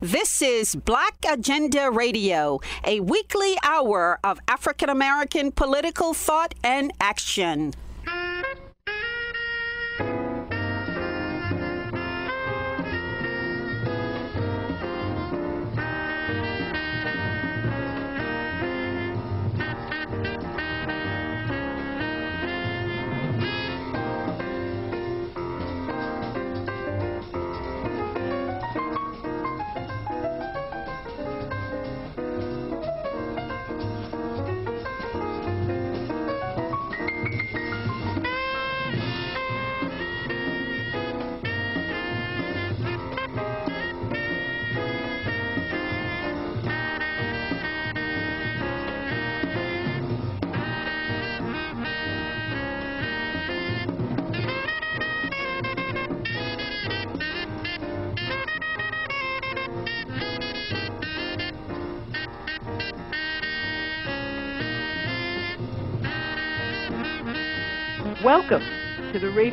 This is Black Agenda Radio, a weekly hour of African American political thought and action.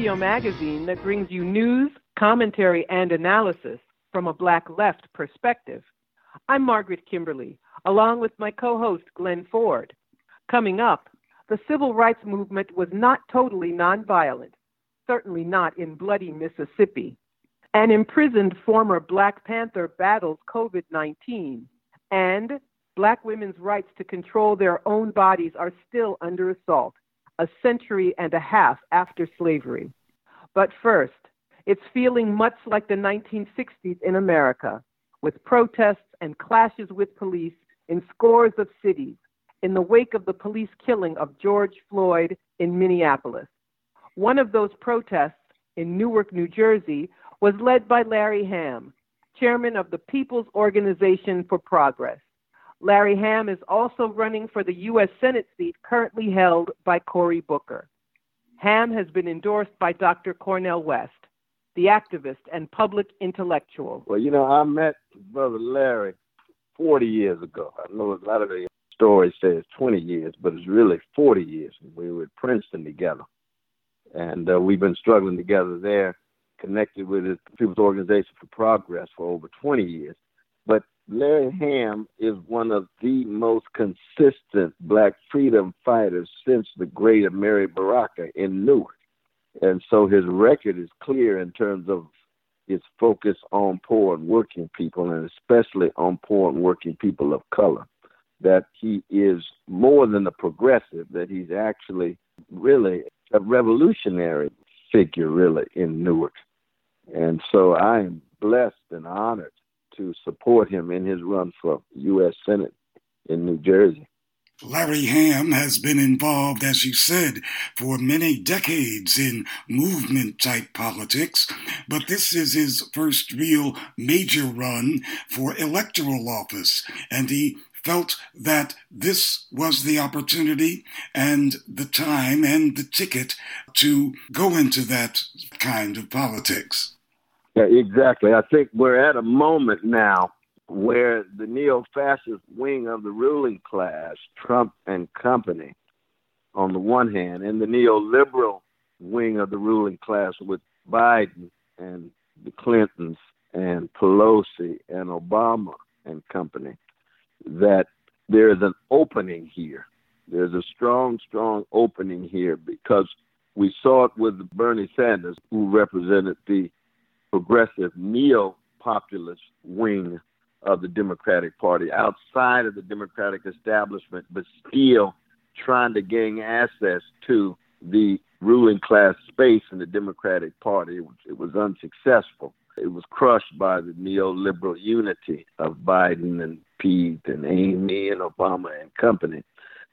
Radio magazine that brings you news, commentary, and analysis from a Black left perspective. I'm Margaret Kimberley, along with my co host Glen Ford. Coming up, the civil rights movement was not totally nonviolent, certainly not in bloody Mississippi. An imprisoned former Black Panther battles COVID 19, and Black women's rights to control their own bodies are still under assault a century and a half after slavery. But first, it's feeling much like the 1960s in America, with protests and clashes with police in scores of cities in the wake of the police killing of George Floyd in Minneapolis. One of those protests in Newark, New Jersey, was led by Larry Hamm, chairman of the People's Organization for Progress. Larry Hamm is also running for the U.S. Senate seat currently held by Cory Booker. Hamm has been endorsed by Dr. Cornel West, the activist and public intellectual. Well, you know, I met Brother Larry 40 years ago. I know a lot of the story says 20 years, but it's really 40 years. We were at Princeton together. And uh, we've been struggling together there, connected with the People's Organization for Progress for over 20 years. Larry Hamm is one of the most consistent black freedom fighters since the great Amiri Baraka in Newark. And so his record is clear in terms of his focus on poor and working people, and especially on poor and working people of color. That he is more than a progressive, that he's actually really a revolutionary figure, really, in Newark. And so I am blessed and honored to support him in his run for U.S. Senate in New Jersey. Larry Hamm has been involved, as you said, for many decades in movement type politics, but this is his first real major run for electoral office, and he felt that this was the opportunity and the time and the ticket to go into that kind of politics. Yeah, exactly. I think we're at a moment now where the neo fascist wing of the ruling class, Trump and company, on the one hand, and the neoliberal wing of the ruling class with Biden and the Clintons and Pelosi and Obama and company, that there is an opening here. There's a strong, strong opening here because we saw it with Bernie Sanders, who represented the progressive neo populist wing of the Democratic Party, outside of the Democratic establishment, but still trying to gain access to the ruling class space in the Democratic Party. It was, it was unsuccessful. It was crushed by the neoliberal unity of Biden and Pete and Amy and Obama and company.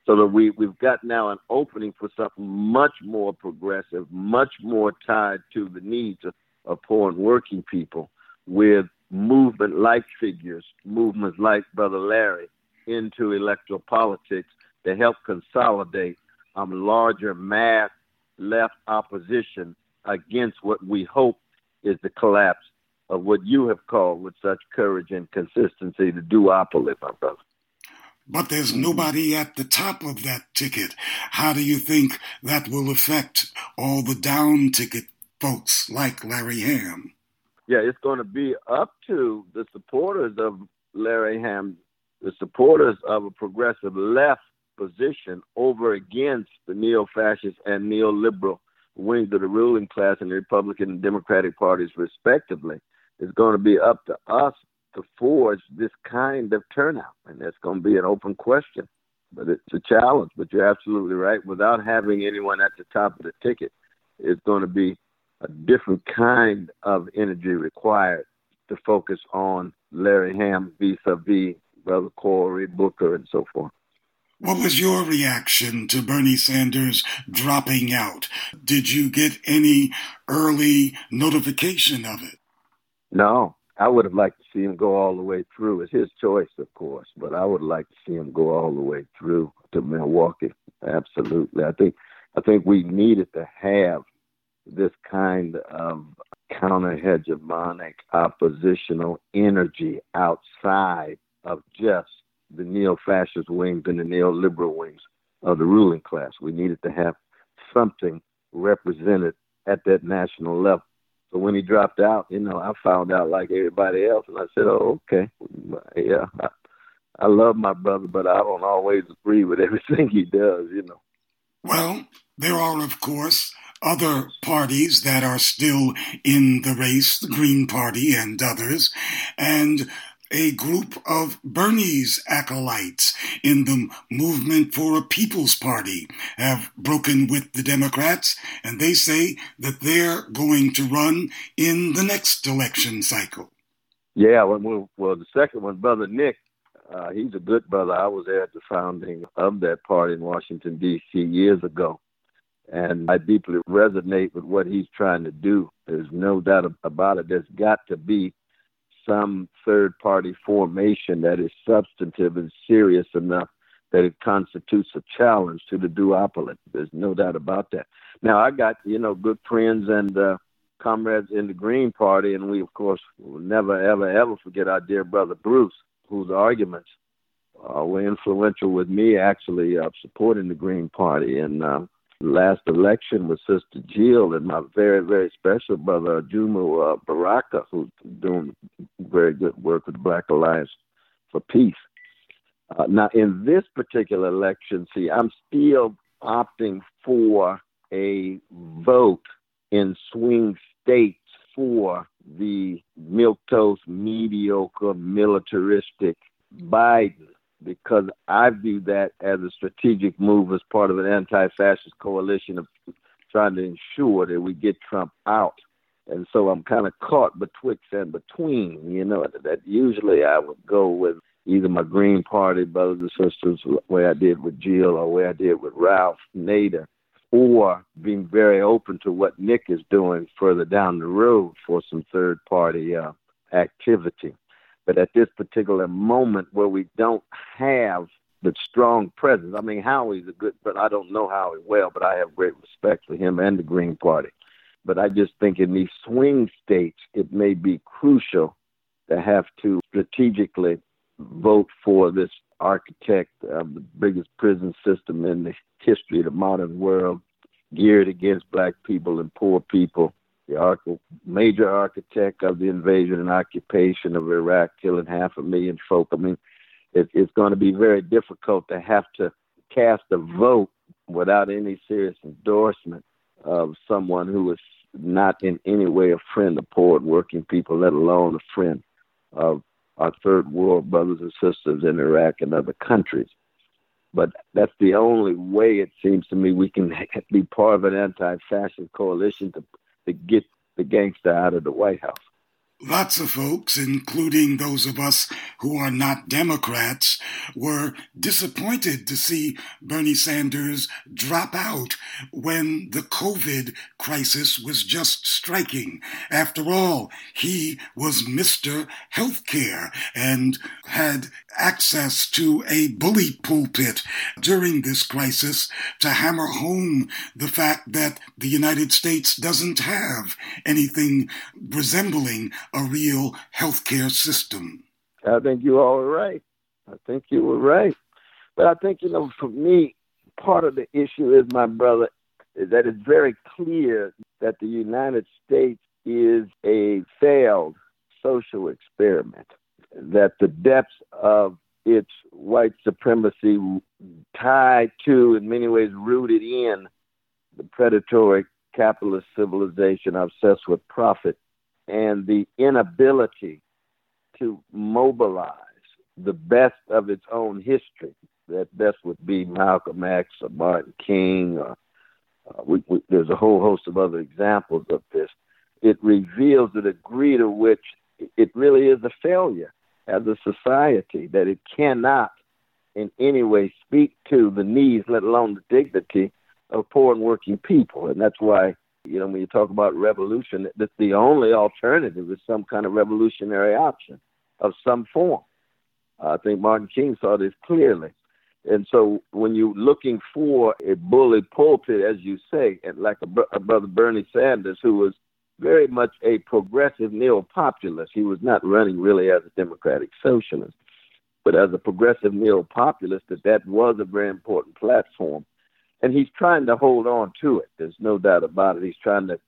So that we, we've got now an opening for something much more progressive, much more tied to the needs of of poor and working people with movement like figures, movements like Brother Larry, into electoral politics to help consolidate um, larger mass left opposition against what we hope is the collapse of what you have called with such courage and consistency the duopoly, my brother. But there's nobody at the top of that ticket. How do you think that will affect all the down ticket folks like Larry Hamm? Yeah, it's going to be up to the supporters of Larry Hamm, the supporters of a progressive left position over against the neo-fascist and neoliberal wings of the ruling class in the Republican and Democratic parties, respectively. It's going to be up to us to forge this kind of turnout, and that's going to be an open question. But it's a challenge. But you're absolutely right. Without having anyone at the top of the ticket, it's going to be a different kind of energy required to focus on Larry Hamm vis-a-vis Brother Cory Booker and so forth. What was your reaction to Bernie Sanders dropping out? Did you get any early notification of it? No, I would have liked to see him go all the way through. It's his choice, of course, but I would like to see him go all the way through to Milwaukee. Absolutely. I think I think we needed to have this kind of counter hegemonic oppositional energy outside of just the neo fascist wings and the neoliberal wings of the ruling class. We needed to have something represented at that national level. So when he dropped out, you know, I found out like everybody else, and I said, "Oh, okay, yeah, I, I love my brother, but I don't always agree with everything he does," you know. Well, there are, of course, other parties that are still in the race, the Green Party and others, and a group of Bernie's acolytes in the Movement for a People's Party have broken with the Democrats, and they say that they're going to run in the next election cycle. Yeah, well, well the second one, Brother Nick, uh, he's a good brother. I was there at the founding of that party in Washington, D.C. years ago. And I deeply resonate with what he's trying to do. There's no doubt about it. There's got to be some third party formation that is substantive and serious enough that it constitutes a challenge to the duopoly. There's no doubt about that. Now, I got, you know, good friends and uh, comrades in the Green Party, and we, of course, will never, ever, ever forget our dear brother Bruce, whose arguments uh, were influential with me actually uh, supporting the Green Party. And uh, last election with Sister Jill and my very, very special brother Ajamu uh, Baraka, who's doing very good work with Black Alliance for Peace. Uh, now, in this particular election, see, I'm still opting for a vote in swing states for the milquetoast, mediocre, militaristic Biden because I view that as a strategic move as part of an anti fascist coalition of trying to ensure that we get Trump out. And so I'm kind of caught betwixt and between, you know, that usually I would go with either my Green Party brothers and sisters, way I did with Jill or way I did with Ralph Nader, or being very open to what Nick is doing further down the road for some third party uh, activity. But at this particular moment where we don't have the strong presence, I mean, Howie's a good, but I don't know Howie well, but I have great respect for him and the Green Party. But I just think in these swing states, it may be crucial to have to strategically vote for this architect of the biggest prison system in the history of the modern world, geared against black people and poor people, the arch- major architect of the invasion and occupation of Iraq, killing half a million folk. I mean, it, it's going to be very difficult to have to cast a vote without any serious endorsement of someone who is not in any way a friend of poor and working people, let alone a friend of our third world brothers and sisters in Iraq and other countries. But that's the only way it seems to me we can be part of an anti-fascist coalition to to get the gangster out of the White House. Lots of folks, including those of us who are not Democrats, were disappointed to see Bernie Sanders drop out when the COVID crisis was just striking. After all, he was Mr. Healthcare and had access to a bully pulpit during this crisis to hammer home the fact that the United States doesn't have anything resembling a real healthcare system. I think you all were right. I think you were right. But I think, you know, for me, part of the issue is, my brother, is that it's very clear that the United States is a failed social experiment, that the depths of its white supremacy tied to, in many ways, rooted in the predatory capitalist civilization obsessed with profit and the inability to mobilize the best of its own history. That best would be Malcolm X or Martin King. Or, uh, we, we, there's a whole host of other examples of this. It reveals the degree to which it really is a failure as a society, that it cannot in any way speak to the needs, let alone the dignity of poor and working people. And that's why, you know, when you talk about revolution, that the only alternative is some kind of revolutionary option of some form. I think Martin King saw this clearly. And so when you're looking for a bully pulpit, as you say, and like a, a brother Bernie Sanders, who was very much a progressive neo-populist, he was not running really as a democratic socialist, but as a progressive neo-populist, that that was a very important platform. And he's trying to hold on to it. There's no doubt about it. He's trying to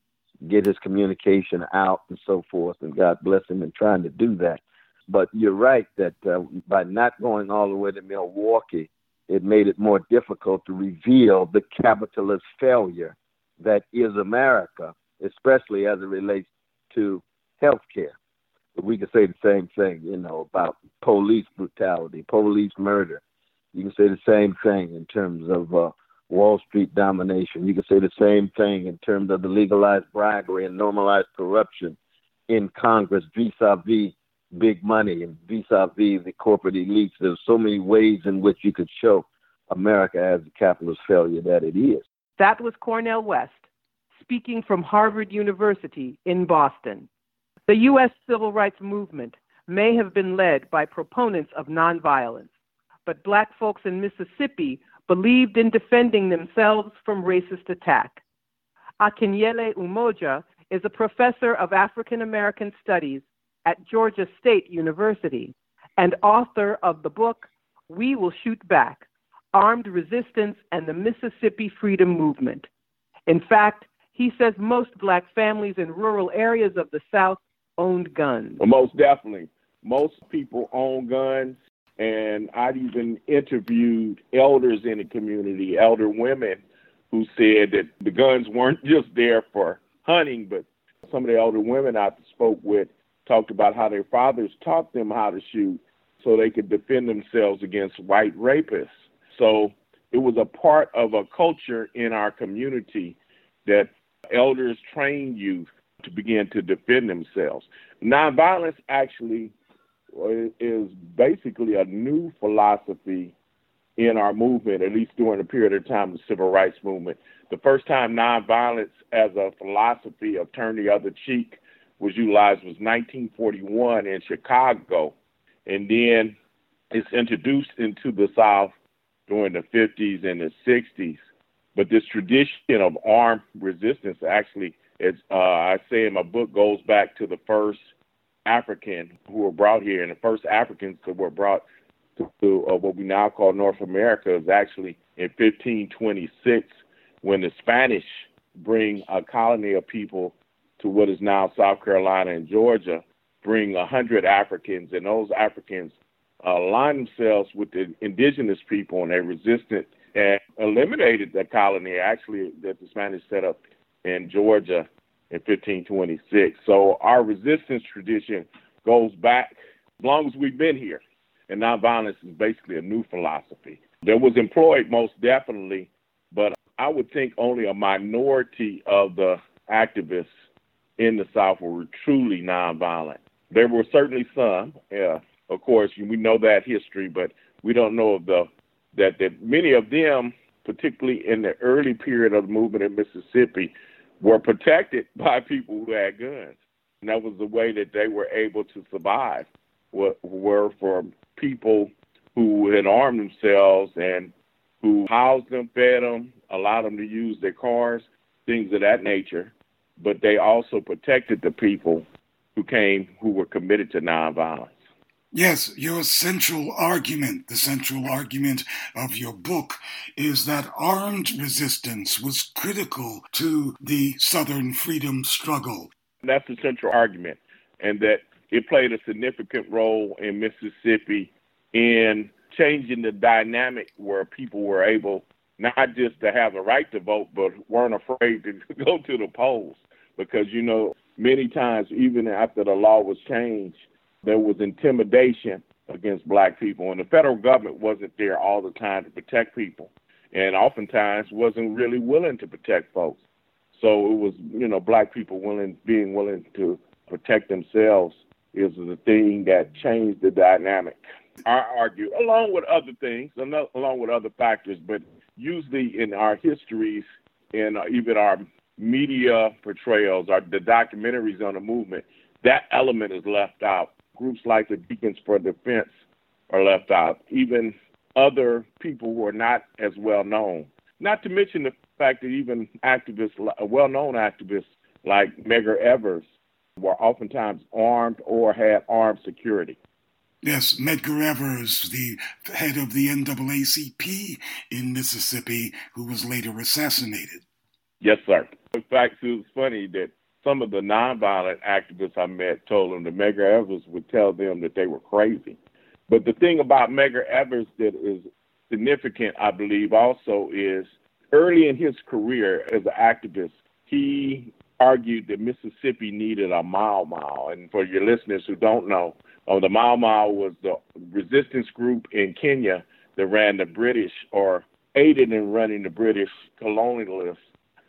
get his communication out and so forth, and God bless him in trying to do that. But you're right that uh, by not going all the way to Milwaukee, it made it more difficult to reveal the capitalist failure that is America, especially as it relates to health care. We can say the same thing, you know, about police brutality, police murder. You can say the same thing in terms of uh, Wall Street domination. You can say the same thing in terms of the legalized bribery and normalized corruption in Congress vis-a-vis big money and vis-a-vis the corporate elites. There's so many ways in which you could show America as a capitalist failure that it is. That was Cornel West speaking from Harvard University in Boston. The U.S. civil rights movement may have been led by proponents of nonviolence, but black folks in Mississippi believed in defending themselves from racist attack. Akinyele Umoja is a professor of African American Studies at Georgia State University and author of the book We Will Shoot Back Armed Resistance and the Mississippi Freedom Movement. In fact, he says most black families in rural areas of the South owned guns. Well, most definitely. Most people own guns, and I've even interviewed elders in the community, elder women, who said that the guns weren't just there for hunting, but some of the elder women I spoke with talked about how their fathers taught them how to shoot so they could defend themselves against white rapists. So it was a part of a culture in our community that elders trained youth to begin to defend themselves. Nonviolence actually is basically a new philosophy in our movement, at least during the period of time of the civil rights movement. The first time nonviolence as a philosophy of turn the other cheek was utilized was 1941 in Chicago, and then it's introduced into the South during the 50s and the 60s. But this tradition of armed resistance actually, as uh, I say in my book, goes back to the first African who were brought here, and the first Africans that were brought to, to uh, what we now call North America is actually in 1526 when the Spanish bring a colony of people to what is now South Carolina and Georgia, bring a hundred Africans, and those Africans uh, align themselves with the indigenous people, and they resisted and eliminated the colony actually that the Spanish set up in Georgia in 1526. So our resistance tradition goes back as long as we've been here, and nonviolence is basically a new philosophy that was employed most definitely, but I would think only a minority of the activists in the South were truly nonviolent. There were certainly some, yeah, of course, we know that history, but we don't know of the that that many of them, particularly in the early period of the movement in Mississippi, were protected by people who had guns, and that was the way that they were able to survive. Were, for people who had armed themselves and who housed them, fed them, allowed them to use their cars, things of that nature but they also protected the people who came who were committed to nonviolence. Yes, your central argument, the central argument of your book, is that armed resistance was critical to the Southern freedom struggle. That's the central argument, and that it played a significant role in Mississippi in changing the dynamic where people were able not just to have the right to vote, but weren't afraid to go to the polls. Because, you know, many times, even after the law was changed, there was intimidation against black people, and the federal government wasn't there all the time to protect people, and oftentimes wasn't really willing to protect folks. So it was, you know, black people willing, being willing to protect themselves is the thing that changed the dynamic. I argue, along with other things, along with other factors, but usually in our histories and uh, even our media portrayals, our the documentaries on the movement, that element is left out. Groups like the Deacons for Defense are left out. Even other people who are not as well known. Not to mention the fact that even activists, well-known activists like Medgar Evers, were oftentimes armed or had armed security. Yes, Medgar Evers, the head of the NAACP in Mississippi, who was later assassinated. Yes, sir. In fact, it was funny that some of the nonviolent activists I met told them that Medgar Evers would tell them that they were crazy. But the thing about Medgar Evers that is significant, I believe, also is early in his career as an activist, he argued that Mississippi needed a Mau Mau. And for your listeners who don't know, uh, the Mau Mau was the resistance group in Kenya that ran the British or aided in running the British colonialists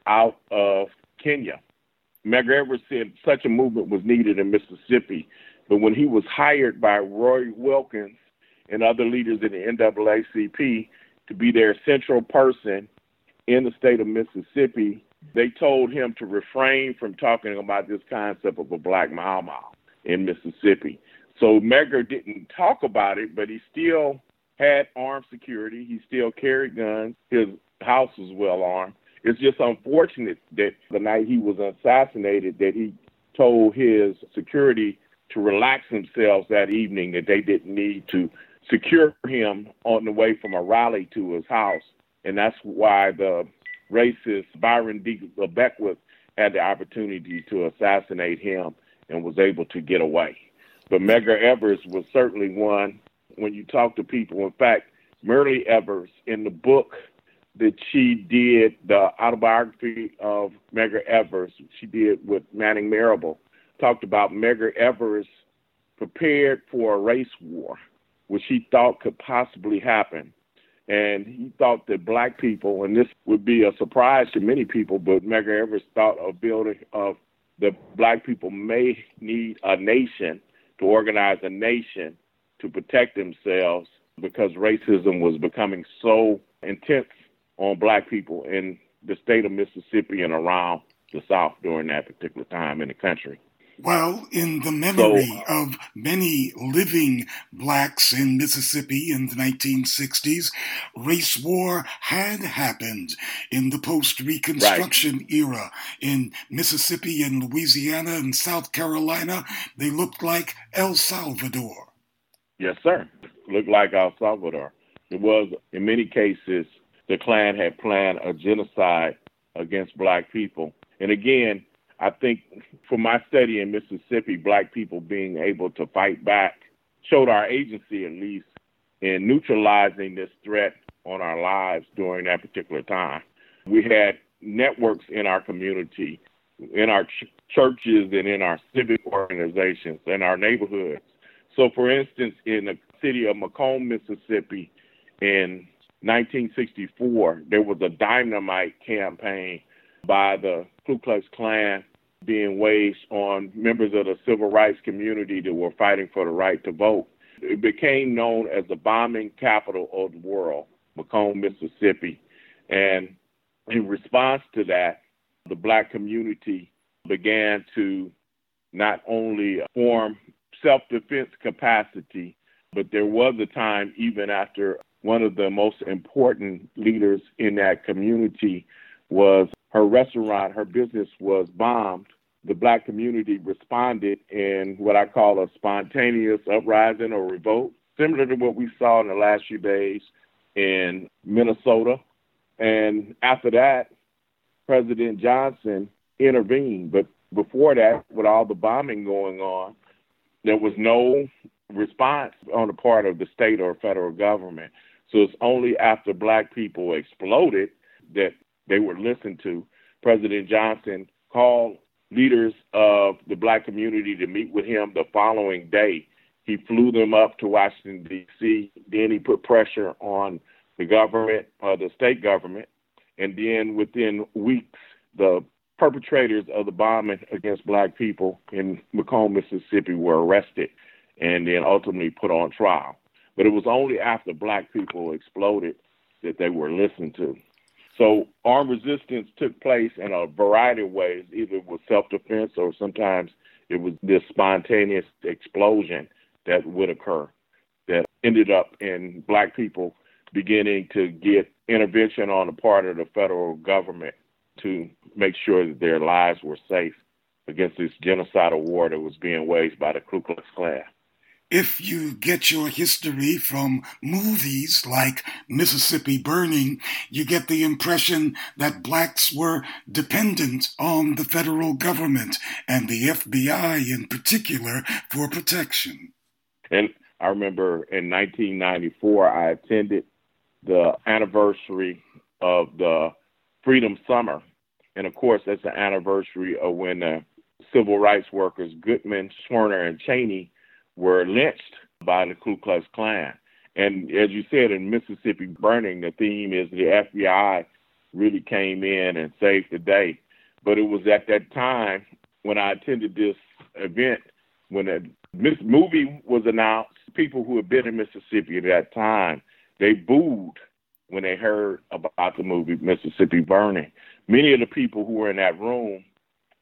out of Kenya. Evers said such a movement was needed in Mississippi, but when he was hired by Roy Wilkins and other leaders in the NAACP to be their central person in the state of Mississippi, they told him to refrain from talking about this concept of a black Mau Mau in Mississippi. So Medgar didn't talk about it, but he still had armed security. He still carried guns. His house was well armed. It's just unfortunate that the night he was assassinated, that he told his security to relax themselves that evening, that they didn't need to secure him on the way from a rally to his house. And that's why the racist Byron D. Beckwith had the opportunity to assassinate him and was able to get away. But Medgar Evers was certainly one when you talk to people. In fact, Myrlie Evers in the book that she did, the autobiography of Medgar Evers, she did with Manning Marable, talked about Medgar Evers prepared for a race war, which he thought could possibly happen. And he thought that black people, and this would be a surprise to many people, but Medgar Evers thought of building of the black people may need a nation to organize a nation to protect themselves because racism was becoming so intense on black people in the state of Mississippi and around the South during that particular time in the country. Well, in the memory so, uh, of many living blacks in Mississippi in the 1960s, race war had happened in the post Reconstruction right. era. In Mississippi and Louisiana and South Carolina, they looked like El Salvador. Yes, sir. Looked like El Salvador. It was, in many cases, the Klan had planned a genocide against black people. And again, I think for my study in Mississippi, black people being able to fight back showed our agency at least in neutralizing this threat on our lives during that particular time. We had networks in our community, in our ch- churches, and in our civic organizations, in our neighborhoods. So, for instance, in the city of McComb, Mississippi, in 1964, there was a dynamite campaign by the Ku Klux Klan being waged on members of the civil rights community that were fighting for the right to vote. It became known as the bombing capital of the world, McComb, Mississippi. And in response to that, the black community began to not only form self defense capacity, but there was a time, even after one of the most important leaders in that community was her restaurant, her business was bombed. The black community responded in what I call a spontaneous uprising or revolt, similar to what we saw in the last few days in Minnesota. And after that, President Johnson intervened. But before that, with all the bombing going on, there was no response on the part of the state or federal government. So it's only after black people exploded that they were listened to. President Johnson called leaders of the black community to meet with him the following day. He flew them up to Washington, D.C. Then he put pressure on the government, uh, the state government. And then within weeks, the perpetrators of the bombing against black people in McComb, Mississippi were arrested and then ultimately put on trial. But it was only after black people exploded that they were listened to. So armed resistance took place in a variety of ways, either with self defense or sometimes it was this spontaneous explosion that would occur that ended up in black people beginning to get intervention on the part of the federal government to make sure that their lives were safe against this genocidal war that was being waged by the Ku Klux Klan if you get your history from movies like Mississippi Burning, you get the impression that blacks were dependent on the federal government and the FBI in particular for protection. And I remember in 1994, I attended the anniversary of the Freedom Summer. And of course, that's the anniversary of when the civil rights workers Goodman, Schwerner, and Chaney were lynched by the Ku Klux Klan. And as you said in Mississippi Burning, the theme is the FBI really came in and saved the day. But it was at that time when I attended this event when a movie was announced. People who had been in Mississippi at that time they booed when they heard about the movie Mississippi Burning. Many of the people who were in that room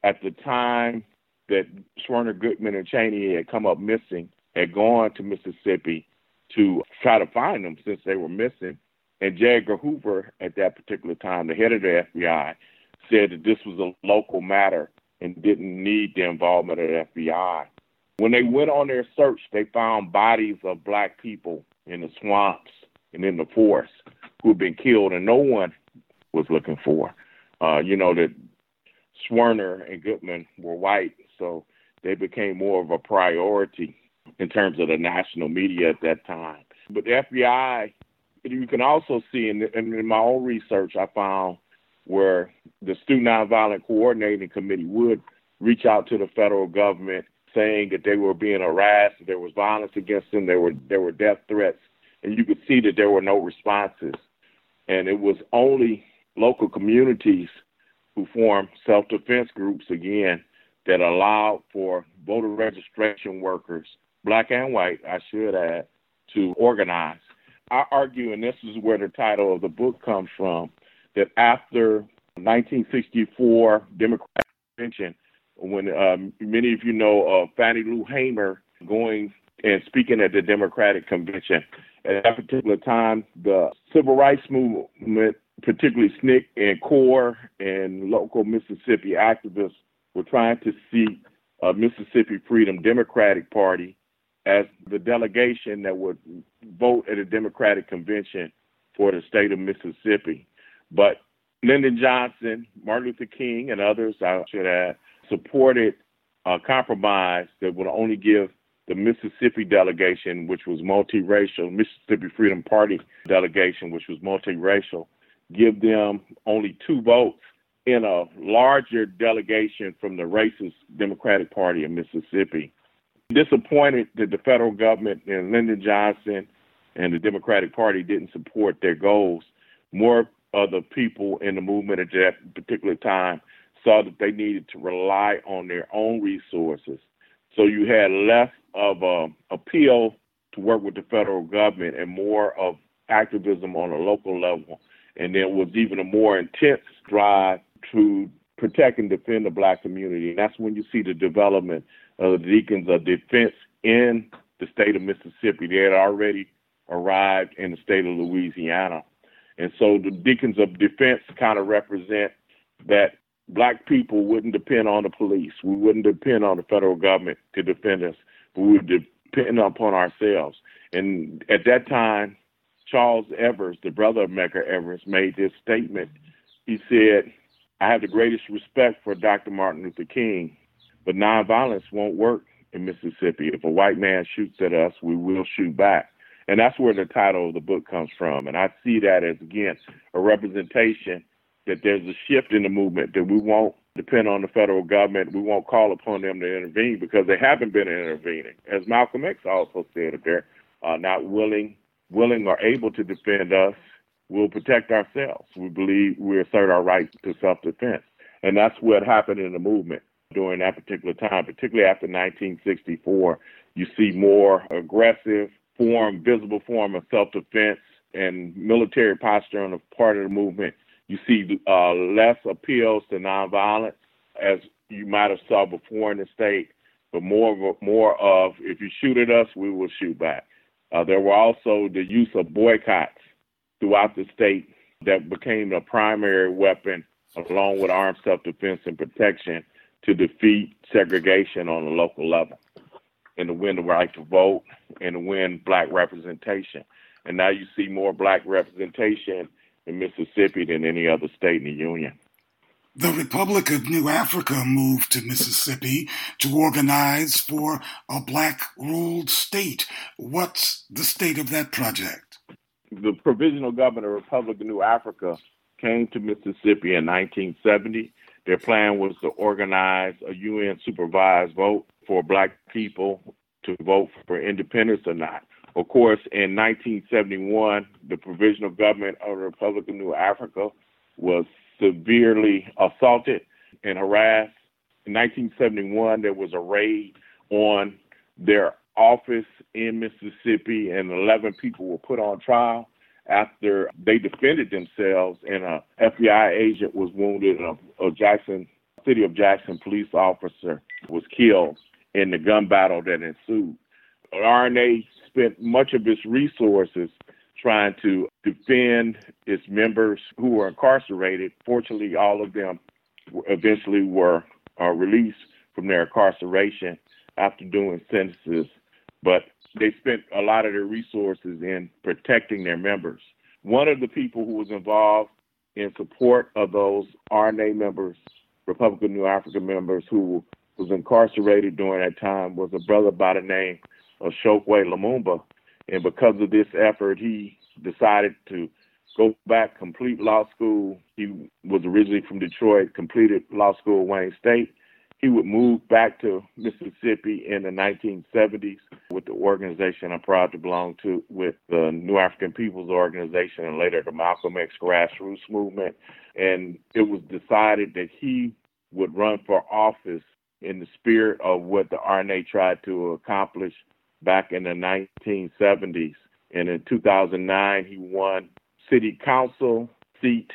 at the time that Schwerner Goodman and Chaney had come up missing, had gone to Mississippi to try to find them since they were missing. And J. Edgar Hoover, at that particular time, the head of the FBI, said that this was a local matter and didn't need the involvement of the FBI. When they went on their search, they found bodies of black people in the swamps and in the forest who had been killed, and no one was looking for. Uh, you know that Schwerner and Goodman were white, so they became more of a priority in terms of the national media at that time. But the FBI, you can also see in, in my own research, I found where the Student Nonviolent Coordinating Committee would reach out to the federal government saying that they were being harassed, there was violence against them, there were there were death threats, and you could see that there were no responses. And it was only local communities who formed self-defense groups again that allowed for voter registration workers, black and white, I should add, to organize. I argue, and this is where the title of the book comes from, that after 1964 Democratic Convention, when um, many of you know Fannie Lou Hamer going and speaking at the Democratic Convention, at that particular time, the civil rights movement, particularly SNCC and CORE and local Mississippi activists, were trying to see a Mississippi Freedom Democratic Party as the delegation that would vote at a Democratic convention for the state of Mississippi. But Lyndon Johnson, Martin Luther King, and others, I should add, supported a compromise that would only give the Mississippi delegation, which was multiracial, Mississippi Freedom Party delegation, which was multiracial, give them only two votes in a larger delegation from the racist Democratic Party of Mississippi. Disappointed that the federal government and Lyndon Johnson and the Democratic Party didn't support their goals. More of the people in the movement at that particular time saw that they needed to rely on their own resources. So you had less of a appeal to work with the federal government and more of activism on a local level. And there was even a more intense drive to protect and defend the black community. And that's when you see the development of the Deacons of Defense in the state of Mississippi. They had already arrived in the state of Louisiana. And so the Deacons of Defense kind of represent that black people wouldn't depend on the police. We wouldn't depend on the federal government to defend us, but we would depend upon ourselves. And at that time, Charles Evers, the brother of Medgar Evers, made this statement. He said, I have the greatest respect for Dr. Martin Luther King, but nonviolence won't work in Mississippi. If a white man shoots at us, we will shoot back. And that's where the title of the book comes from. And I see that as, again, a representation that there's a shift in the movement, that we won't depend on the federal government. We won't call upon them to intervene because they haven't been intervening. As Malcolm X also said, if they're uh, not willing, willing or able to defend us, we'll protect ourselves. We believe we assert our right to self-defense. And that's what happened in the movement during that particular time, particularly after 1964. You see more aggressive form, visible form of self-defense and military posture on the part of the movement you see uh, less appeals to nonviolence, as you might have saw before in the state, but more of, more of if you shoot at us, we will shoot back. Uh, there were also the use of boycotts throughout the state that became the primary weapon, along with armed self-defense and protection, to defeat segregation on the local level, and to win the right to vote, and to win black representation. And now you see more black representation in Mississippi than any other state in the Union. The Republic of New Africa moved to Mississippi to organize for a black ruled state. What's the state of that project? The Provisional Government of Republic of New Africa came to Mississippi in 1970. Their plan was to organize a UN supervised vote for black people to vote for independence or not. Of course, in 1971, the provisional government of the Republic of New Africa was severely assaulted and harassed. In 1971, there was a raid on their office in Mississippi, and 11 people were put on trial after they defended themselves, and a FBI agent was wounded. A, a Jackson City of Jackson police officer was killed in the gun battle that ensued. RNA spent much of its resources trying to defend its members who were incarcerated. Fortunately, all of them eventually were uh, released from their incarceration after doing sentences, but they spent a lot of their resources in protecting their members. One of the people who was involved in support of those RNA members, Republican New Africa members who was incarcerated during that time, was a brother by the name of Chokwe Lumumba. And because of this effort, he decided to go back, complete law school. He was originally from Detroit, completed law school at Wayne State. He would move back to Mississippi in the 1970s with the organization I'm proud to belong to, with the New African Peoples Organization and later the Malcolm X grassroots movement. And it was decided that he would run for office in the spirit of what the RNA tried to accomplish back in the 1970s. And in 2009, he won city council seat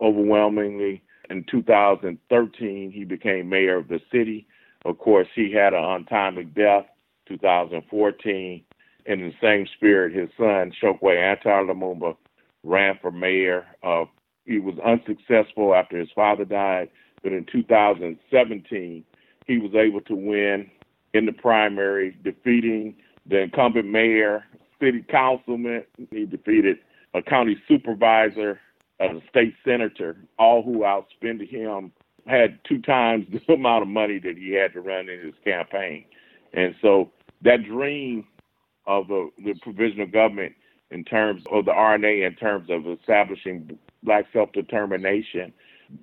overwhelmingly. In 2013, he became mayor of the city. Of course, he had an untimely death. 2014. In the same spirit, his son Chokwe Antar Lumumba ran for mayor. Uh, he was unsuccessful after his father died, but in 2017, he was able to win in the primary, defeating the incumbent mayor, city councilman. He defeated a county supervisor, a state senator, all who outspended him, had two times the amount of money that he had to run in his campaign. And so that dream of the, the provisional government in terms of the RNA, in terms of establishing black self determination,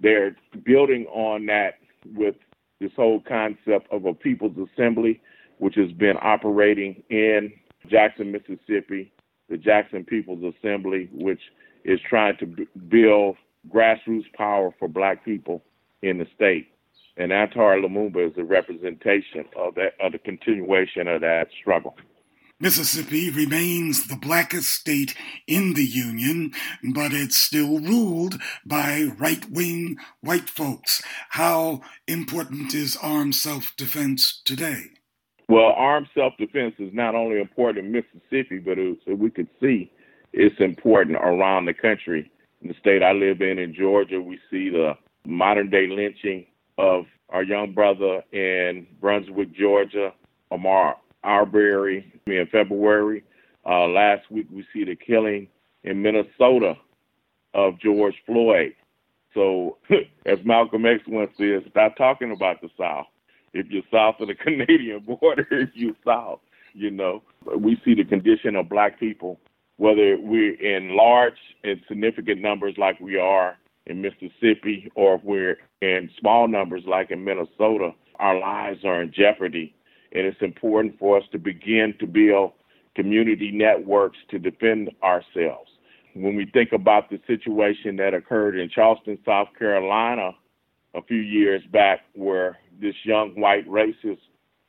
they're building on that with this whole concept of a people's assembly, which has been operating in Jackson, Mississippi, the Jackson People's Assembly, which is trying to b- build grassroots power for black people in the state. And Antar Lumumba is a representation of that of the continuation of that struggle. Mississippi remains the blackest state in the Union, but it's still ruled by right wing white folks. How important is armed self defense today? Well, armed self defense is not only important in Mississippi, but as we could see, it's important around the country. In the state I live in, in Georgia, we see the modern day lynching of our young brother in Brunswick, Georgia, Ahmaud Arbery in February. Uh, last week, we see the killing in Minnesota of George Floyd. So, as Malcolm X once said, stop talking about the South. If you're south of the Canadian border, if you're south, you know, we see the condition of black people, whether we're in large and significant numbers like we are in Mississippi or if we're in small numbers like in Minnesota, our lives are in jeopardy. And it's important for us to begin to build community networks to defend ourselves. When we think about the situation that occurred in Charleston, South Carolina, a few years back, where this young white racist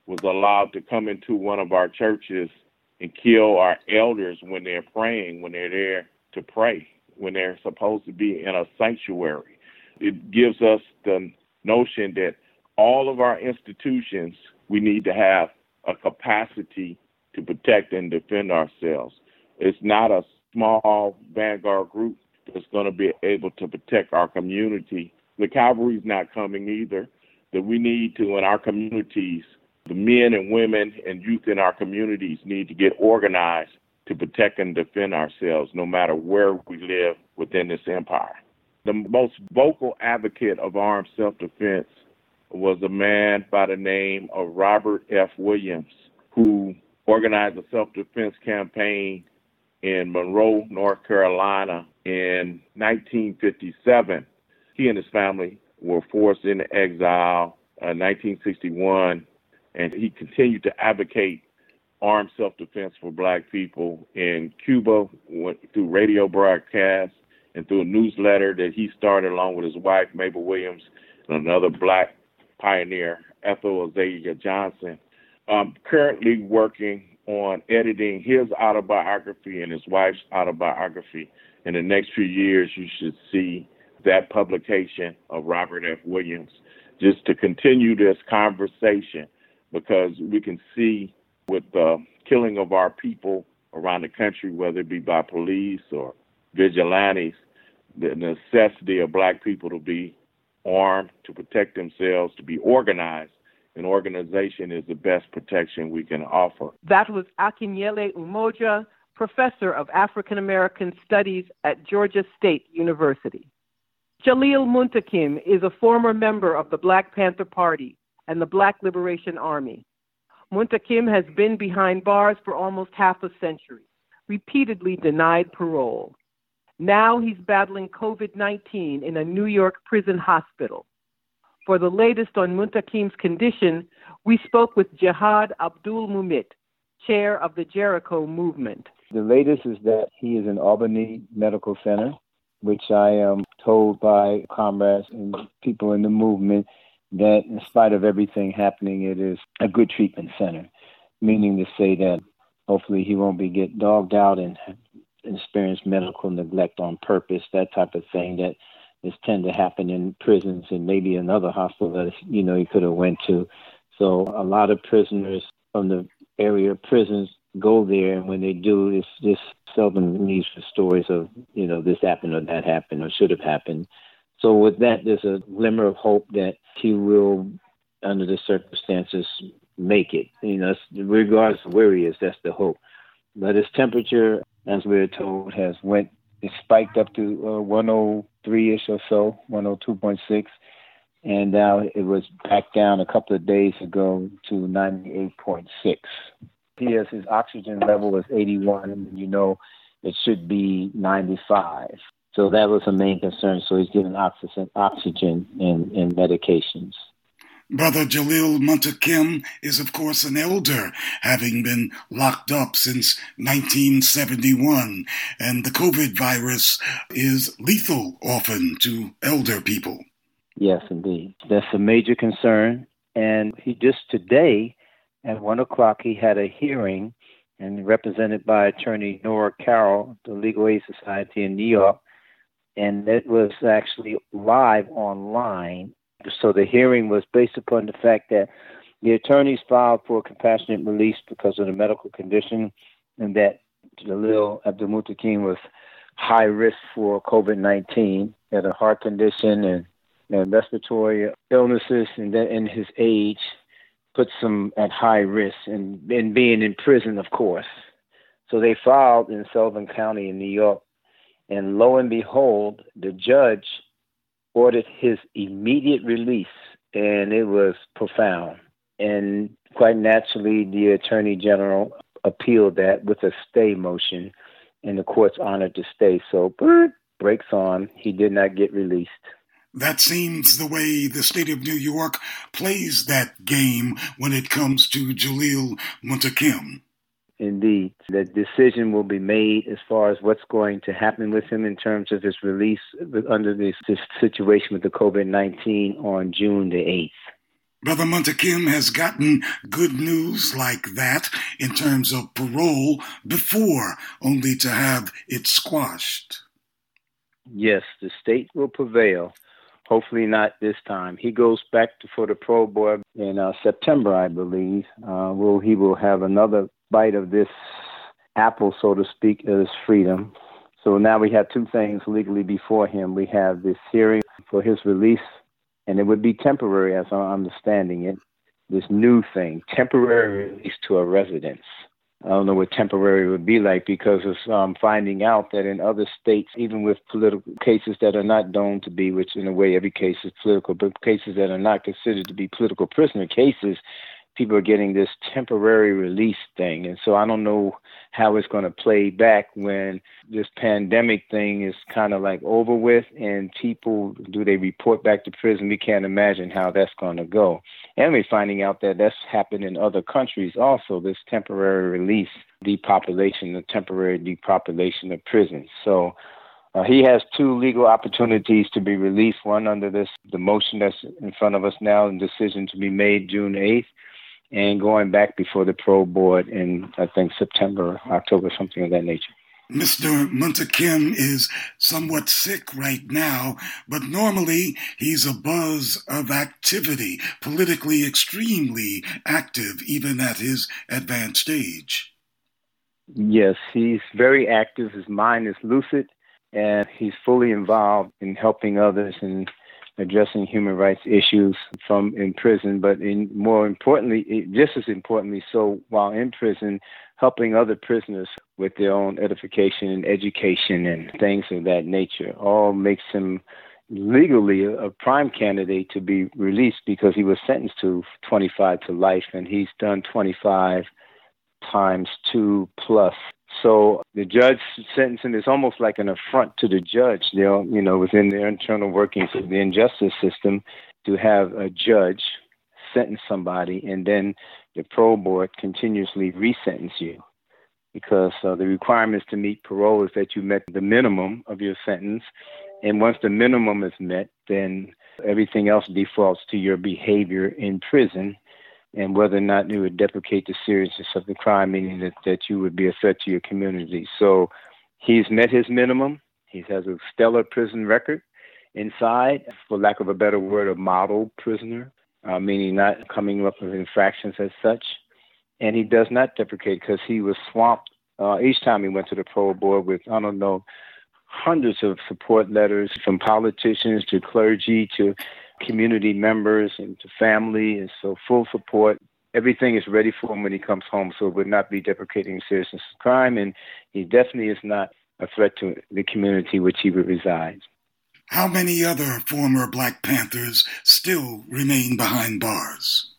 was allowed to come into one of our churches and kill our elders when they're praying, when they're there to pray, when they're supposed to be in a sanctuary. It gives us the notion that all of our institutions, we need to have a capacity to protect and defend ourselves. It's not a small vanguard group that's going to be able to protect our community. The cavalry's not coming either. That we need to, in our communities, the men and women and youth in our communities need to get organized to protect and defend ourselves no matter where we live within this empire. The most vocal advocate of armed self defense was a man by the name of Robert F. Williams, who organized a self defense campaign in Monroe, North Carolina in 1957. He and his family were forced into exile uh, in 1961, and he continued to advocate armed self defense for black people in Cuba through radio broadcasts and through a newsletter that he started along with his wife, Mabel Williams, and another black pioneer, Ethel Azalea Johnson. I'm currently working on editing his autobiography and his wife's autobiography. In the next few years, you should see that publication of Robert F. Williams just to continue this conversation because we can see with the killing of our people around the country, whether it be by police or vigilantes, the necessity of black people to be armed, to protect themselves, to be organized, an organization is the best protection we can offer. That was Akinyele Umoja, professor of African American Studies at Georgia State University. Jalil Muntaqim is a former member of the Black Panther Party and the Black Liberation Army. Muntaqim has been behind bars for almost half a century, repeatedly denied parole. Now he's battling COVID 19 in a New York prison hospital. For the latest on Muntaqim's condition, we spoke with Jihad Abdul Mumit, chair of the Jericho movement. The latest is that he is in Albany Medical Center, which I am told by comrades and people in the movement that, in spite of everything happening, it is a good treatment center, meaning to say that hopefully he won't be get dogged out and experience medical neglect on purpose, that type of thing that is tend to happen in prisons and maybe another hospital that you know he could have went to. So a lot of prisoners from the area prisons go there, and when they do, it's just seldom needs for stories of you know this happened or that happened or should have happened. So with that, there's a glimmer of hope that he will, under the circumstances, make it. You know, regardless of where he is, that's the hope. But his temperature, as we are told, has went it spiked up to uh, 103 ish or so, 102.6, and now it was back down a couple of days ago to 98.6. He has his oxygen level is 81, and you know it should be 95. So that was a main concern. So he's given oxygen, oxygen and, and medications. Brother Jalil Muntaqim is, of course, an elder, having been locked up since 1971, and the COVID virus is lethal often to elder people. Yes, indeed. That's a major concern. And he just today, at one o'clock, he had a hearing, and represented by attorney Nora Carroll, the Legal Aid Society in New York, and it was actually live online so the hearing was based upon the fact that the attorneys filed for compassionate release because of the medical condition and that Jalil Abdul Muntaqim was high risk for COVID 19, had a heart condition and, and respiratory illnesses, and that in his age puts him at high risk and, and being in prison, of course. So they filed in Sullivan County in New York, and lo and behold, the judge ordered his immediate release, and it was profound. And quite naturally, the Attorney General appealed that with a stay motion, and the courts honored the stay. So, breaks on. He did not get released. That seems the way the state of New York plays that game when it comes to Jalil Muntaqim. Indeed. The decision will be made as far as what's going to happen with him in terms of his release under this, this situation with the COVID 19 on June the 8th. Brother Muntaqim has gotten good news like that in terms of parole before, only to have it squashed. Yes, the state will prevail. Hopefully not this time. He goes back to, for the Parole Board in uh, September, I believe. Uh, will he will have another bite of this apple, so to speak, his freedom. So now we have two things legally before him. We have this hearing for his release, and it would be temporary, as I'm understanding it. This new thing, temporary release to a residence. I don't know what temporary would be like because of um, finding out that in other states, even with political cases that are not known to be, which in a way every case is political, but cases that are not considered to be political prisoner cases, people are getting this temporary release thing. And so I don't know how it's going to play back when this pandemic thing is kind of like over with and people do they report back to prison? We can't imagine how that's going to go. And we're finding out that that's happened in other countries also, this temporary release, depopulation, the temporary depopulation of prisons. So uh, he has two legal opportunities to be released. One under this the motion that's in front of us now, and decision to be made June 8th, and going back before the parole board in I think September, October, something of that nature. Mr. Muntaqim is somewhat sick right now, but normally he's a buzz of activity, politically extremely active, even at his advanced age. Yes, he's very active. His mind is lucid, and he's fully involved in helping others and addressing human rights issues from in prison, but in more importantly, just as importantly, so while in prison, helping other prisoners with their own edification and education and things of that nature, all makes him legally a prime candidate to be released because he was sentenced to 25 to life, and he's done 25 times two plus so the judge sentencing is almost like an affront to the judge. You know, you know, within the internal workings of the injustice system, to have a judge sentence somebody and then the parole board continuously resentence you, because uh, the requirements to meet parole is that you met the minimum of your sentence, and once the minimum is met, then everything else defaults to your behavior in prison and whether or not it would deprecate the seriousness of the crime, meaning that, that you would be a threat to your community. So he's met his minimum. He has a stellar prison record inside, for lack of a better word, a model prisoner, uh, meaning not coming up with infractions as such. And he does not deprecate because he was swamped uh, each time he went to the parole board with, I don't know, hundreds of support letters from politicians to clergy to community members and to family, and so full support. Everything is ready for him when he comes home, so it would not be deprecating seriousness of crime, and he definitely is not a threat to the community which he resides. How many other former Black Panthers still remain behind bars?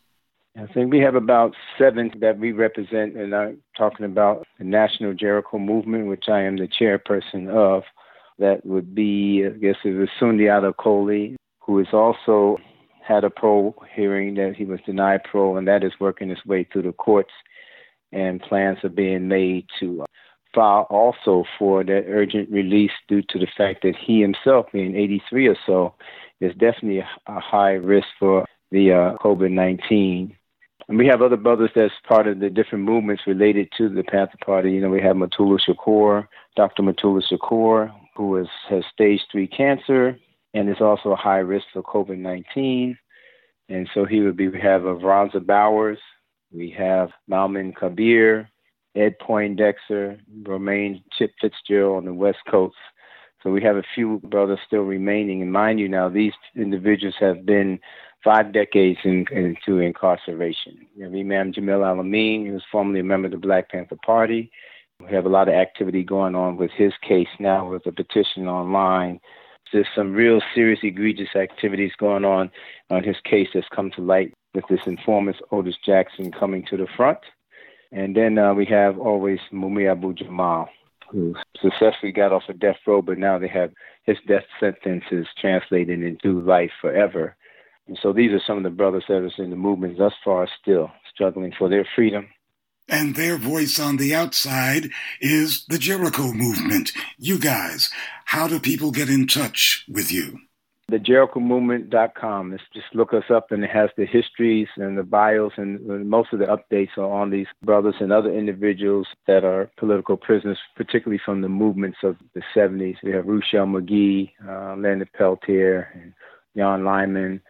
I think we have about seven that we represent, and I'm talking about the National Jericho Movement, which I am the chairperson of. That would be, I guess, it was Sundiata Acoli, who has also had a parole hearing that he was denied parole, and that is working its way through the courts. And plans are being made to file also for that urgent release due to the fact that he himself, being 83 or so, is definitely a, high risk for the uh, COVID 19. And we have other brothers that's part of the different movements related to the Panther Party. You know, we have Mutulu Shakur, Dr. Mutulu Shakur, who is, has stage three cancer and is also a high risk for COVID 19. And so he would be, we have Veronza Bowers, we have Malman Kabir, Ed Poindexter, Romaine Chip Fitzgerald on the West Coast. So we have a few brothers still remaining. And mind you, now these individuals have been five decades in, into incarceration. We have Imam Jamil Al-Amin, who was formerly a member of the Black Panther Party. We have a lot of activity going on with his case now with a petition online there's some real serious, egregious activities going on on his case that's come to light with this informant, Otis Jackson, coming to the front. And then uh, we have always Mumia Abu Jamal, who successfully got off of death row, but now they have his death sentence is translated into life forever. And so these are some of the brothers that are in the movement thus far still struggling for their freedom. And their voice on the outside is the Jericho movement. You guys, how do people get in touch with you? The JerichoMovement.com. It's just look us up and it has the histories and the bios and most of the updates are on these brothers and other individuals that are political prisoners, particularly from the movements of the 70s. We have Ruchell Magee, uh, Leonard Peltier, and Jaan Laaman,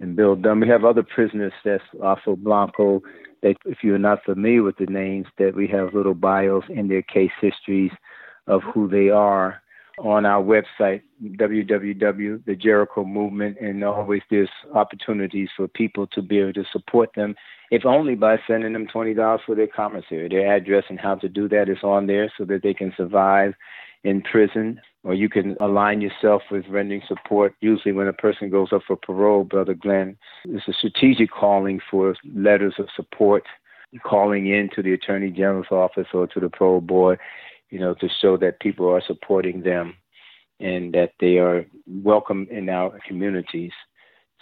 and Bill Dunne. We have other prisoners that's Alpha Blanco. That if you're not familiar with the names, that we have little bios in their case histories of who they are on our website, www, the Jericho Movement, and always there's opportunities for people to be able to support them, if only by sending them $20 for their commissary. Their address and how to do that is on there so that they can survive in prison, or you can align yourself with rendering support. Usually, when a person goes up for parole, Brother Glen, it's a strategic calling for letters of support, calling in to the Attorney General's office or to the parole board you know, to show that people are supporting them and that they are welcome in our communities.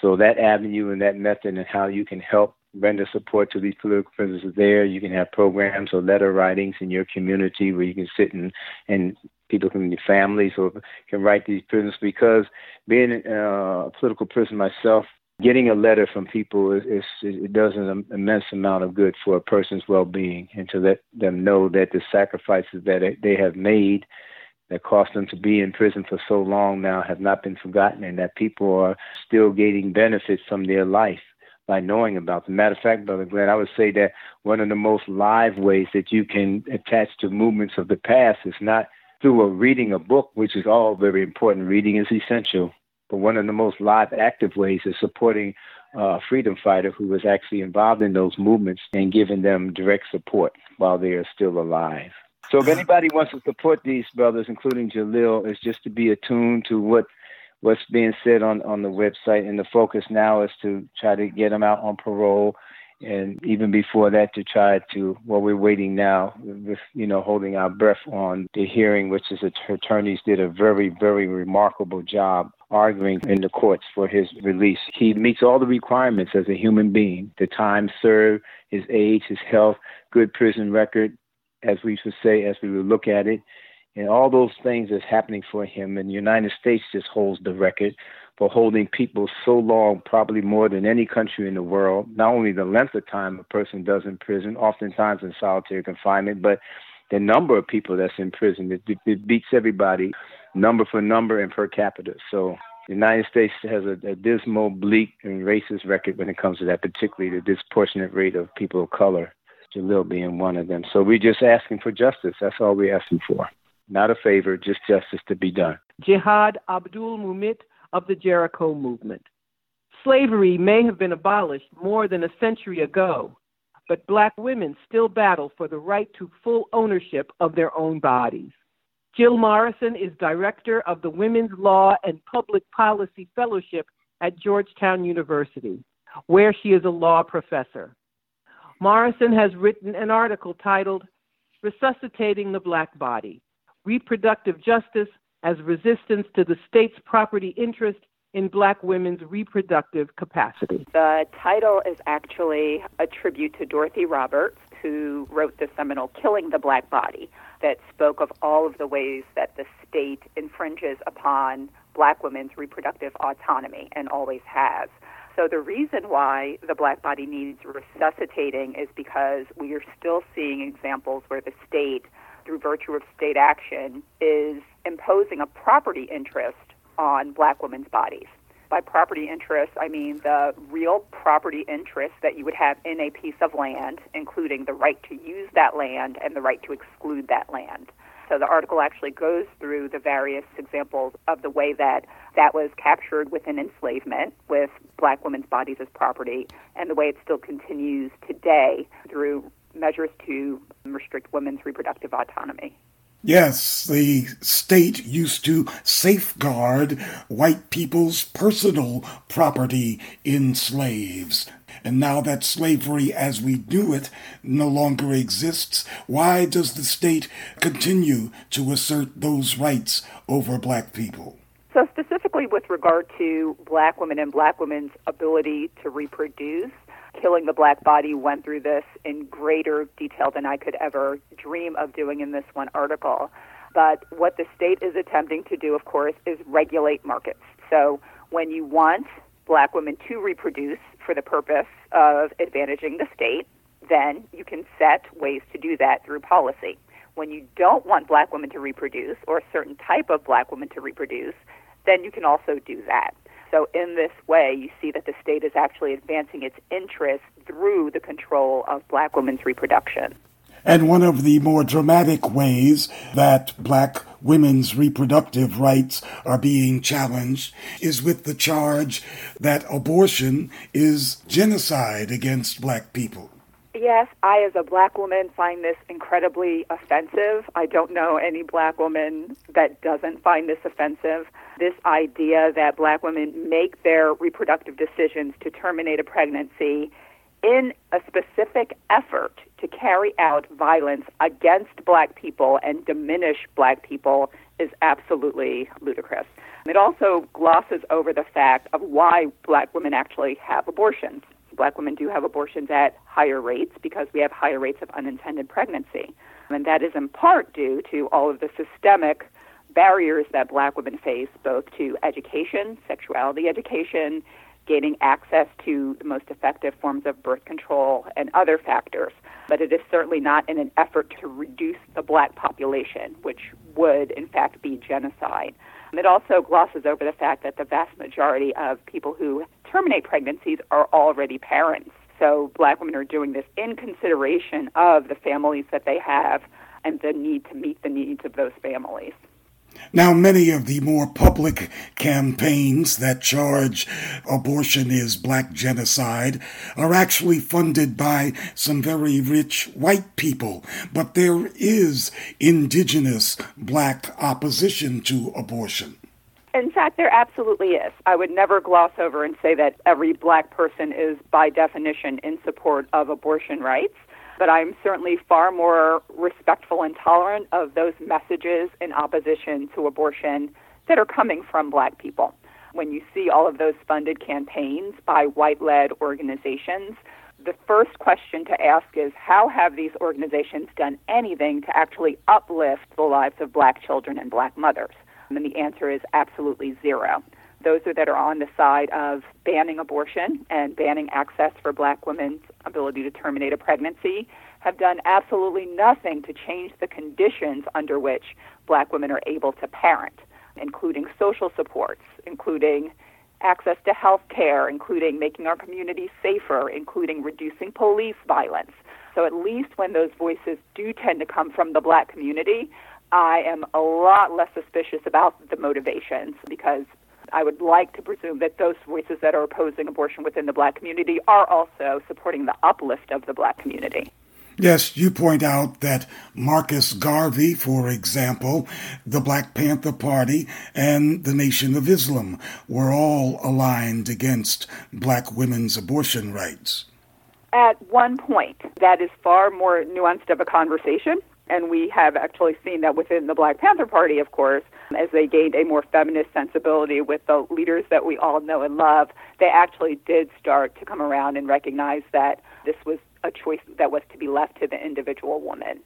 So that avenue and that method and how you can help render support to these political prisoners there. You can have programs or letter writings in your community where you can sit and, and people from your families or can write these prisoners because being uh, a political prisoner myself, getting a letter from people is, is it does an immense amount of good for a person's well-being and to let them know that the sacrifices that they have made that cost them to be in prison for so long now have not been forgotten and that people are still gaining benefits from their life by knowing about them. Matter of fact, Brother Glen, I would say that one of the most live ways that you can attach to movements of the past is not through a reading a book, which is all very important. Reading is essential but one of the most live active ways is supporting a freedom fighter who was actually involved in those movements and giving them direct support while they are still alive. So if anybody wants to support these brothers, including Jalil, is just to be attuned to what what's being said on, on the website. And the focus now is to try to get them out on parole and even before that to try to well we're waiting now with you know holding our breath on the hearing which is attorneys did a very very remarkable job arguing in the courts for his release he meets all the requirements as a human being the time served his age his health good prison record as we should say as we would look at it and all those things that's happening for him and the united states just holds the record for holding people so long, probably more than any country in the world. Not only the length of time a person does in prison, oftentimes in solitary confinement, but the number of people that's in prison. It, it beats everybody, number for number and per capita. So the United States has a, a dismal, bleak, and racist record when it comes to that, particularly the disproportionate rate of people of color. Jalil being one of them. So we're just asking for justice. That's all we're asking for. Not a favor, just justice to be done. Jihad Abdul Mumit of the Jericho movement. Slavery may have been abolished more than a century ago, but black women still battle for the right to full ownership of their own bodies. Jill Morrison is director of the Women's Law and Public Policy Fellowship at Georgetown University, where she is a law professor. Morrison has written an article titled Resuscitating the Black Body Reproductive Justice as resistance to the state's property interest in black women's reproductive capacity. The title is actually a tribute to Dorothy Roberts, who wrote the seminal Killing the Black Body, that spoke of all of the ways that the state infringes upon black women's reproductive autonomy and always has. So the reason why the black body needs resuscitating is because we are still seeing examples where the state through virtue of state action, is imposing a property interest on black women's bodies. By property interest, I mean the real property interest that you would have in a piece of land, including the right to use that land and the right to exclude that land. So the article actually goes through the various examples of the way that that was captured within enslavement with black women's bodies as property and the way it still continues today through measures to restrict women's reproductive autonomy. Yes, the state used to safeguard white people's personal property in slaves. And now that slavery as we knew it no longer exists, why does the state continue to assert those rights over black people? So, specifically with regard to black women and black women's ability to reproduce, Killing the Black Body went through this in greater detail than I could ever dream of doing in this one article. But what the state is attempting to do, of course, is regulate markets. So when you want black women to reproduce for the purpose of advantaging the state, then you can set ways to do that through policy. When you don't want black women to reproduce or a certain type of black women to reproduce, then you can also do that. So, in this way, you see that the state is actually advancing its interests through the control of black women's reproduction. And one of the more dramatic ways that black women's reproductive rights are being challenged is with the charge that abortion is genocide against black people. Yes, I, as a black woman, find this incredibly offensive. I don't know any black woman that doesn't find this offensive this idea that black women make their reproductive decisions to terminate a pregnancy in a specific effort to carry out violence against black people and diminish black people is absolutely ludicrous. It also glosses over the fact of why black women actually have abortions. Black women do have abortions at higher rates because we have higher rates of unintended pregnancy. And that is in part due to all of the systemic barriers that black women face both to education, sexuality education, gaining access to the most effective forms of birth control, and other factors. But it is certainly not in an effort to reduce the black population, which would, in fact, be genocide. It also glosses over the fact that the vast majority of people who terminate pregnancies are already parents. So black women are doing this in consideration of the families that they have and the need to meet the needs of those families. Now, many of the more public campaigns that charge abortion is black genocide are actually funded by some very rich white people, but there is indigenous black opposition to abortion. In fact, there absolutely is. I would never gloss over and say that every black person is, by definition, in support of abortion rights but I'm certainly far more respectful and tolerant of those messages in opposition to abortion that are coming from black people. When you see all of those funded campaigns by white led organizations, the first question to ask is how have these organizations done anything to actually uplift the lives of black children and black mothers? And the answer is absolutely zero those are that are on the side of banning abortion and banning access for black women's ability to terminate a pregnancy have done absolutely nothing to change the conditions under which black women are able to parent, including social supports, including access to health care, including making our communities safer, including reducing police violence. So at least when those voices do tend to come from the black community, I am a lot less suspicious about the motivations because I would like to presume that those voices that are opposing abortion within the black community are also supporting the uplift of the black community. Yes, you point out that Marcus Garvey, for example, the Black Panther Party, and the Nation of Islam were all aligned against black women's abortion rights. At one point, that is far more nuanced of a conversation. And we have actually seen that within the Black Panther Party, of course, as they gained a more feminist sensibility with the leaders that we all know and love, they actually did start to come around and recognize that this was a choice that was to be left to the individual woman.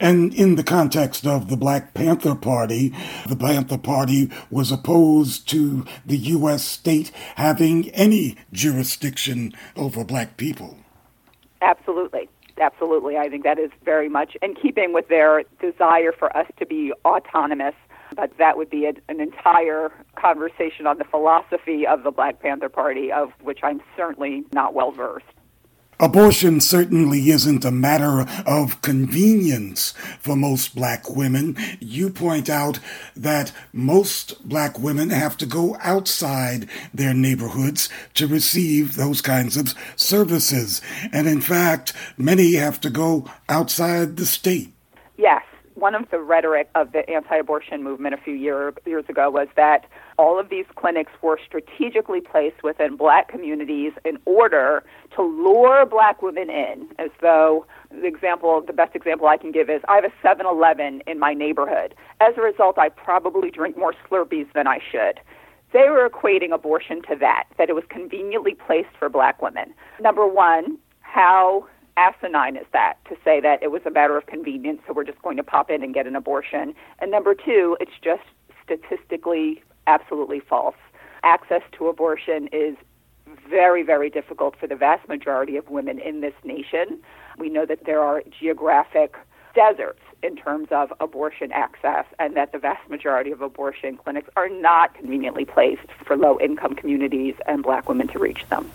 And in the context of the Black Panther Party, the Panther Party was opposed to the U.S. state having any jurisdiction over black people. Absolutely. Absolutely. I think that is very much in keeping with their desire for us to be autonomous but that would be a, an entire conversation on the philosophy of the Black Panther Party, of which I'm certainly not well versed. Abortion certainly isn't a matter of convenience for most black women. You point out that most black women have to go outside their neighborhoods to receive those kinds of services. And in fact, many have to go outside the state. Yes, one of the rhetoric of the anti-abortion movement a few year, years ago was that all of these clinics were strategically placed within black communities in order to lure black women in, as though the example, the best example I can give is I have a 7-Eleven in my neighborhood. As a result, I probably drink more Slurpees than I should. They were equating abortion to that, that it was conveniently placed for black women. Number one, how asinine is that to say that it was a matter of convenience, so we're just going to pop in and get an abortion? And number two, it's just statistically absolutely false. Access to abortion is very, very difficult for the vast majority of women in this nation. We know that there are geographic deserts in terms of abortion access, and that the vast majority of abortion clinics are not conveniently placed for low income communities and black women to reach them.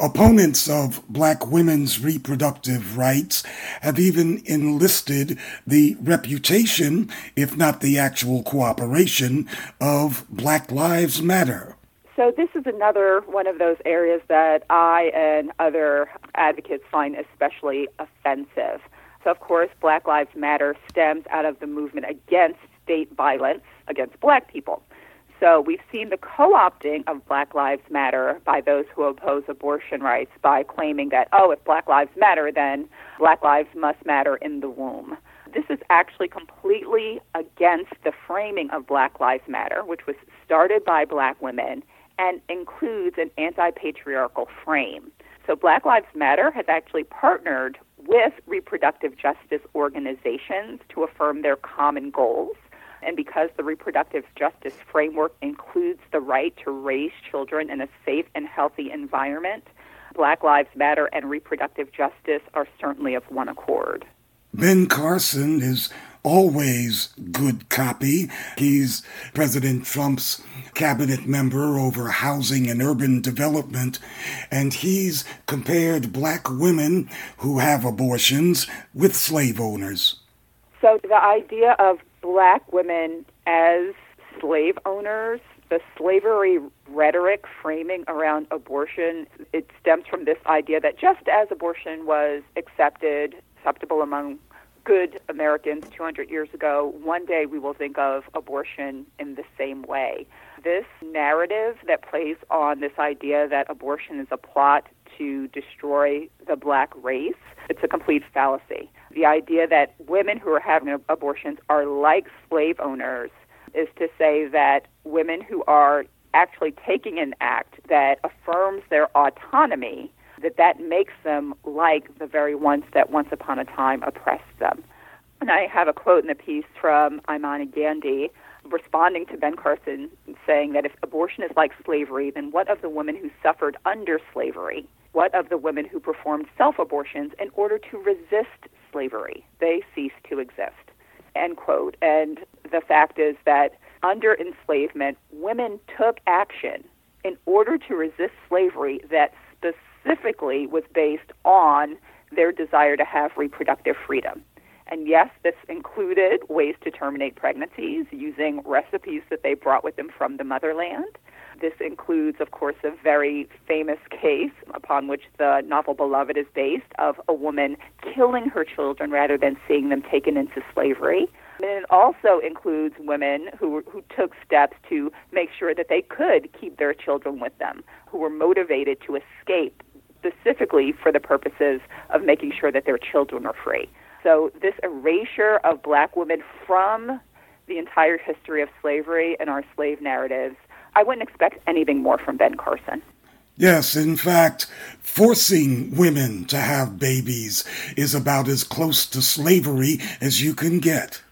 Opponents of black women's reproductive rights have even enlisted the reputation, if not the actual cooperation, of Black Lives Matter. So, this is another one of those areas that I and other advocates find especially offensive. So, of course, Black Lives Matter stems out of the movement against state violence against black people. So we've seen the co opting of Black Lives Matter by those who oppose abortion rights by claiming that, oh, if Black Lives Matter, then Black Lives must matter in the womb. This is actually completely against the framing of Black Lives Matter, which was started by black women and includes an anti patriarchal frame. So Black Lives Matter has actually partnered with reproductive justice organizations to affirm their common goals. And because the reproductive justice framework includes the right to raise children in a safe and healthy environment, Black Lives Matter and reproductive justice are certainly of one accord. Ben Carson is always good copy. He's President Trump's cabinet member over housing and urban development, and he's compared black women who have abortions with slave owners. So the idea of black women as slave owners, the slavery rhetoric framing around abortion, it stems from this idea that just as abortion was accepted, acceptable among good Americans 200 years ago, one day we will think of abortion in the same way. This narrative that plays on this idea that abortion is a plot to destroy the black race, it's a complete fallacy. The idea that women who are having abortions are like slave owners is to say that women who are actually taking an act that affirms their autonomy that that makes them like the very ones that once upon a time oppressed them. And I have a quote in the piece from Imani Gandy responding to Ben Carson saying that if abortion is like slavery, then what of the women who suffered under slavery? What of the women who performed self abortions in order to resist slavery? They cease to exist. End quote. And the fact is that under enslavement, women took action in order to resist slavery that specifically was based on their desire to have reproductive freedom. And yes, this included ways to terminate pregnancies using recipes that they brought with them from the motherland. This includes, of course, a very famous case upon which the novel Beloved is based of a woman killing her children rather than seeing them taken into slavery. And it also includes women who, who took steps to make sure that they could keep their children with them, who were motivated to escape specifically for the purposes of making sure that their children are free. So, this erasure of black women from the entire history of slavery and our slave narratives, I wouldn't expect anything more from Ben Carson. Yes, in fact, forcing women to have babies is about as close to slavery as you can get.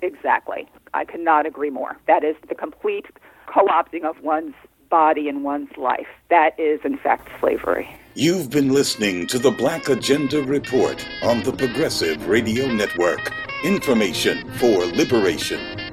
Exactly. I cannot agree more. That is the complete co opting of one's body and one's life. That is, in fact, slavery. You've been listening to the Black Agenda Report on the Progressive Radio Network. Information for liberation.